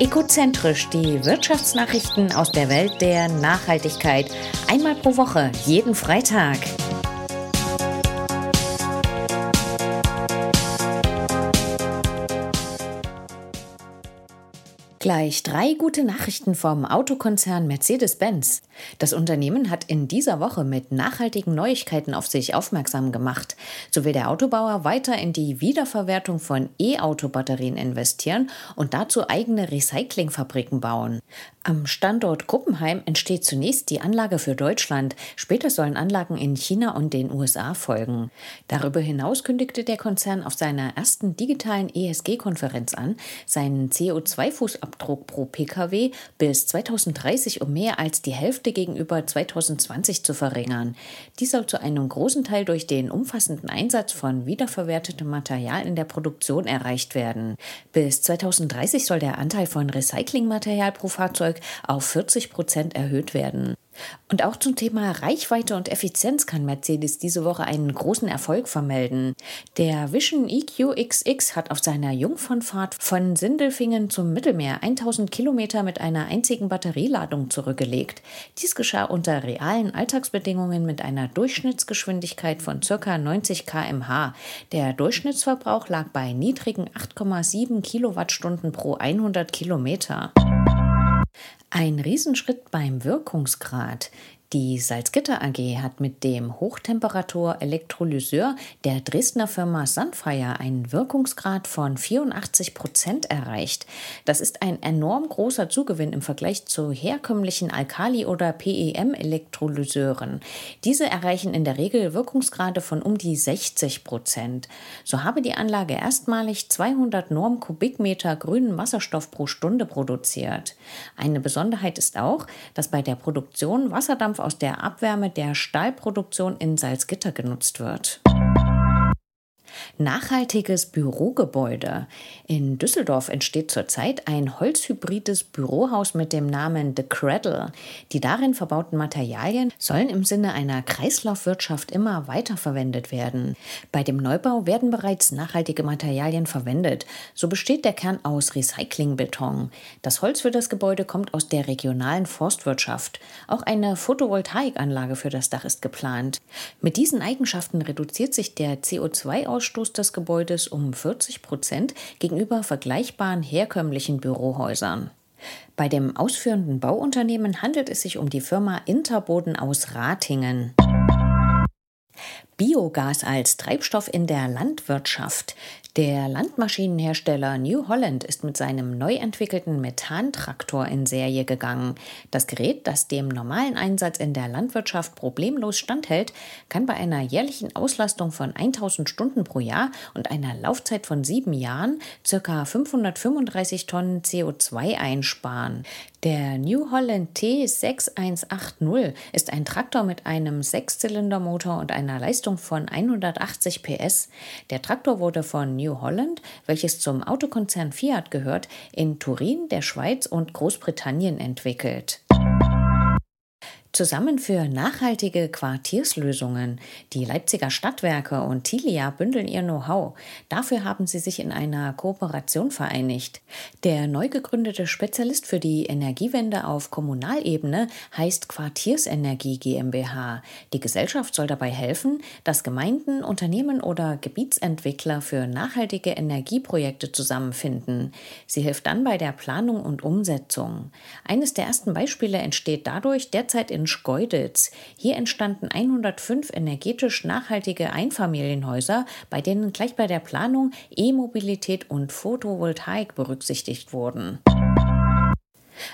Ecozentrisch, die Wirtschaftsnachrichten aus der Welt der Nachhaltigkeit. Einmal pro Woche, jeden Freitag. Gleich drei gute Nachrichten vom Autokonzern Mercedes-Benz. Das Unternehmen hat in dieser Woche mit nachhaltigen Neuigkeiten auf sich aufmerksam gemacht. So will der Autobauer weiter in die Wiederverwertung von E-Auto-Batterien investieren und dazu eigene Recyclingfabriken bauen. Am Standort Kuppenheim entsteht zunächst die Anlage für Deutschland. Später sollen Anlagen in China und den USA folgen. Darüber hinaus kündigte der Konzern auf seiner ersten digitalen ESG-Konferenz an, seinen CO2-Fußabdruck pro Pkw bis 2030 um mehr als die Hälfte gegenüber 2020 zu verringern. Dies soll zu einem großen Teil durch den umfassenden Einsatz von wiederverwertetem Material in der Produktion erreicht werden. Bis 2030 soll der Anteil von Recyclingmaterial pro Fahrzeug auf 40 Prozent erhöht werden. Und auch zum Thema Reichweite und Effizienz kann Mercedes diese Woche einen großen Erfolg vermelden. Der Vision EQXX hat auf seiner Jungfernfahrt von Sindelfingen zum Mittelmeer 1000 Kilometer mit einer einzigen Batterieladung zurückgelegt. Dies geschah unter realen Alltagsbedingungen mit einer Durchschnittsgeschwindigkeit von ca. 90 km/h. Der Durchschnittsverbrauch lag bei niedrigen 8,7 Kilowattstunden pro 100 Kilometer. Ein Riesenschritt beim Wirkungsgrad. Die Salzgitter AG hat mit dem Hochtemperatur-Elektrolyseur der Dresdner Firma Sunfire einen Wirkungsgrad von 84 Prozent erreicht. Das ist ein enorm großer Zugewinn im Vergleich zu herkömmlichen Alkali- oder PEM-Elektrolyseuren. Diese erreichen in der Regel Wirkungsgrade von um die 60 Prozent. So habe die Anlage erstmalig 200 Normkubikmeter grünen Wasserstoff pro Stunde produziert. Eine Besonderheit ist auch, dass bei der Produktion Wasserdampf aus der Abwärme der Stahlproduktion in Salzgitter genutzt wird. Nachhaltiges Bürogebäude. In Düsseldorf entsteht zurzeit ein holzhybrides Bürohaus mit dem Namen The Cradle. Die darin verbauten Materialien sollen im Sinne einer Kreislaufwirtschaft immer weiter verwendet werden. Bei dem Neubau werden bereits nachhaltige Materialien verwendet. So besteht der Kern aus Recyclingbeton. Das Holz für das Gebäude kommt aus der regionalen Forstwirtschaft. Auch eine Photovoltaikanlage für das Dach ist geplant. Mit diesen Eigenschaften reduziert sich der CO2-Ausstoß Ausstoß des Gebäudes um 40 Prozent gegenüber vergleichbaren herkömmlichen Bürohäusern. Bei dem ausführenden Bauunternehmen handelt es sich um die Firma Interboden aus Ratingen. Biogas als Treibstoff in der Landwirtschaft. Der Landmaschinenhersteller New Holland ist mit seinem neu entwickelten Methantraktor in Serie gegangen. Das Gerät, das dem normalen Einsatz in der Landwirtschaft problemlos standhält, kann bei einer jährlichen Auslastung von 1000 Stunden pro Jahr und einer Laufzeit von sieben Jahren ca. 535 Tonnen CO2 einsparen. Der New Holland T6180 ist ein Traktor mit einem Sechszylindermotor und einer Leistung von 180 PS. Der Traktor wurde von New Holland, welches zum Autokonzern Fiat gehört, in Turin, der Schweiz und Großbritannien entwickelt. Zusammen für nachhaltige Quartierslösungen. Die Leipziger Stadtwerke und Tilia bündeln ihr Know-how. Dafür haben sie sich in einer Kooperation vereinigt. Der neu gegründete Spezialist für die Energiewende auf Kommunalebene heißt Quartiersenergie GmbH. Die Gesellschaft soll dabei helfen, dass Gemeinden, Unternehmen oder Gebietsentwickler für nachhaltige Energieprojekte zusammenfinden. Sie hilft dann bei der Planung und Umsetzung. Eines der ersten Beispiele entsteht dadurch derzeit in in Schkeuditz. Hier entstanden 105 energetisch nachhaltige Einfamilienhäuser, bei denen gleich bei der Planung E-Mobilität und Photovoltaik berücksichtigt wurden.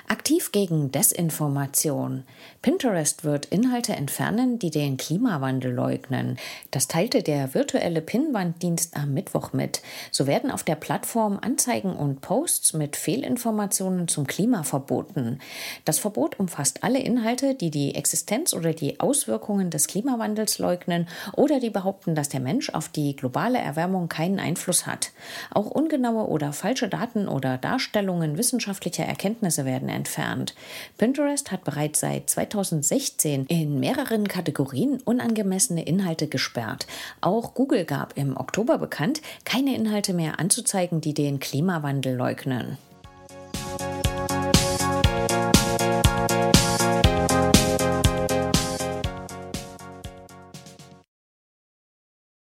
Aktiv gegen Desinformation. Pinterest wird Inhalte entfernen, die den Klimawandel leugnen. Das teilte der virtuelle Pinwanddienst am Mittwoch mit. So werden auf der Plattform Anzeigen und Posts mit Fehlinformationen zum Klima verboten. Das Verbot umfasst alle Inhalte, die die Existenz oder die Auswirkungen des Klimawandels leugnen oder die behaupten, dass der Mensch auf die globale Erwärmung keinen Einfluss hat. Auch ungenaue oder falsche Daten oder Darstellungen wissenschaftlicher Erkenntnisse werden werden entfernt. Pinterest hat bereits seit 2016 in mehreren Kategorien unangemessene Inhalte gesperrt. Auch Google gab im Oktober bekannt, keine Inhalte mehr anzuzeigen, die den Klimawandel leugnen.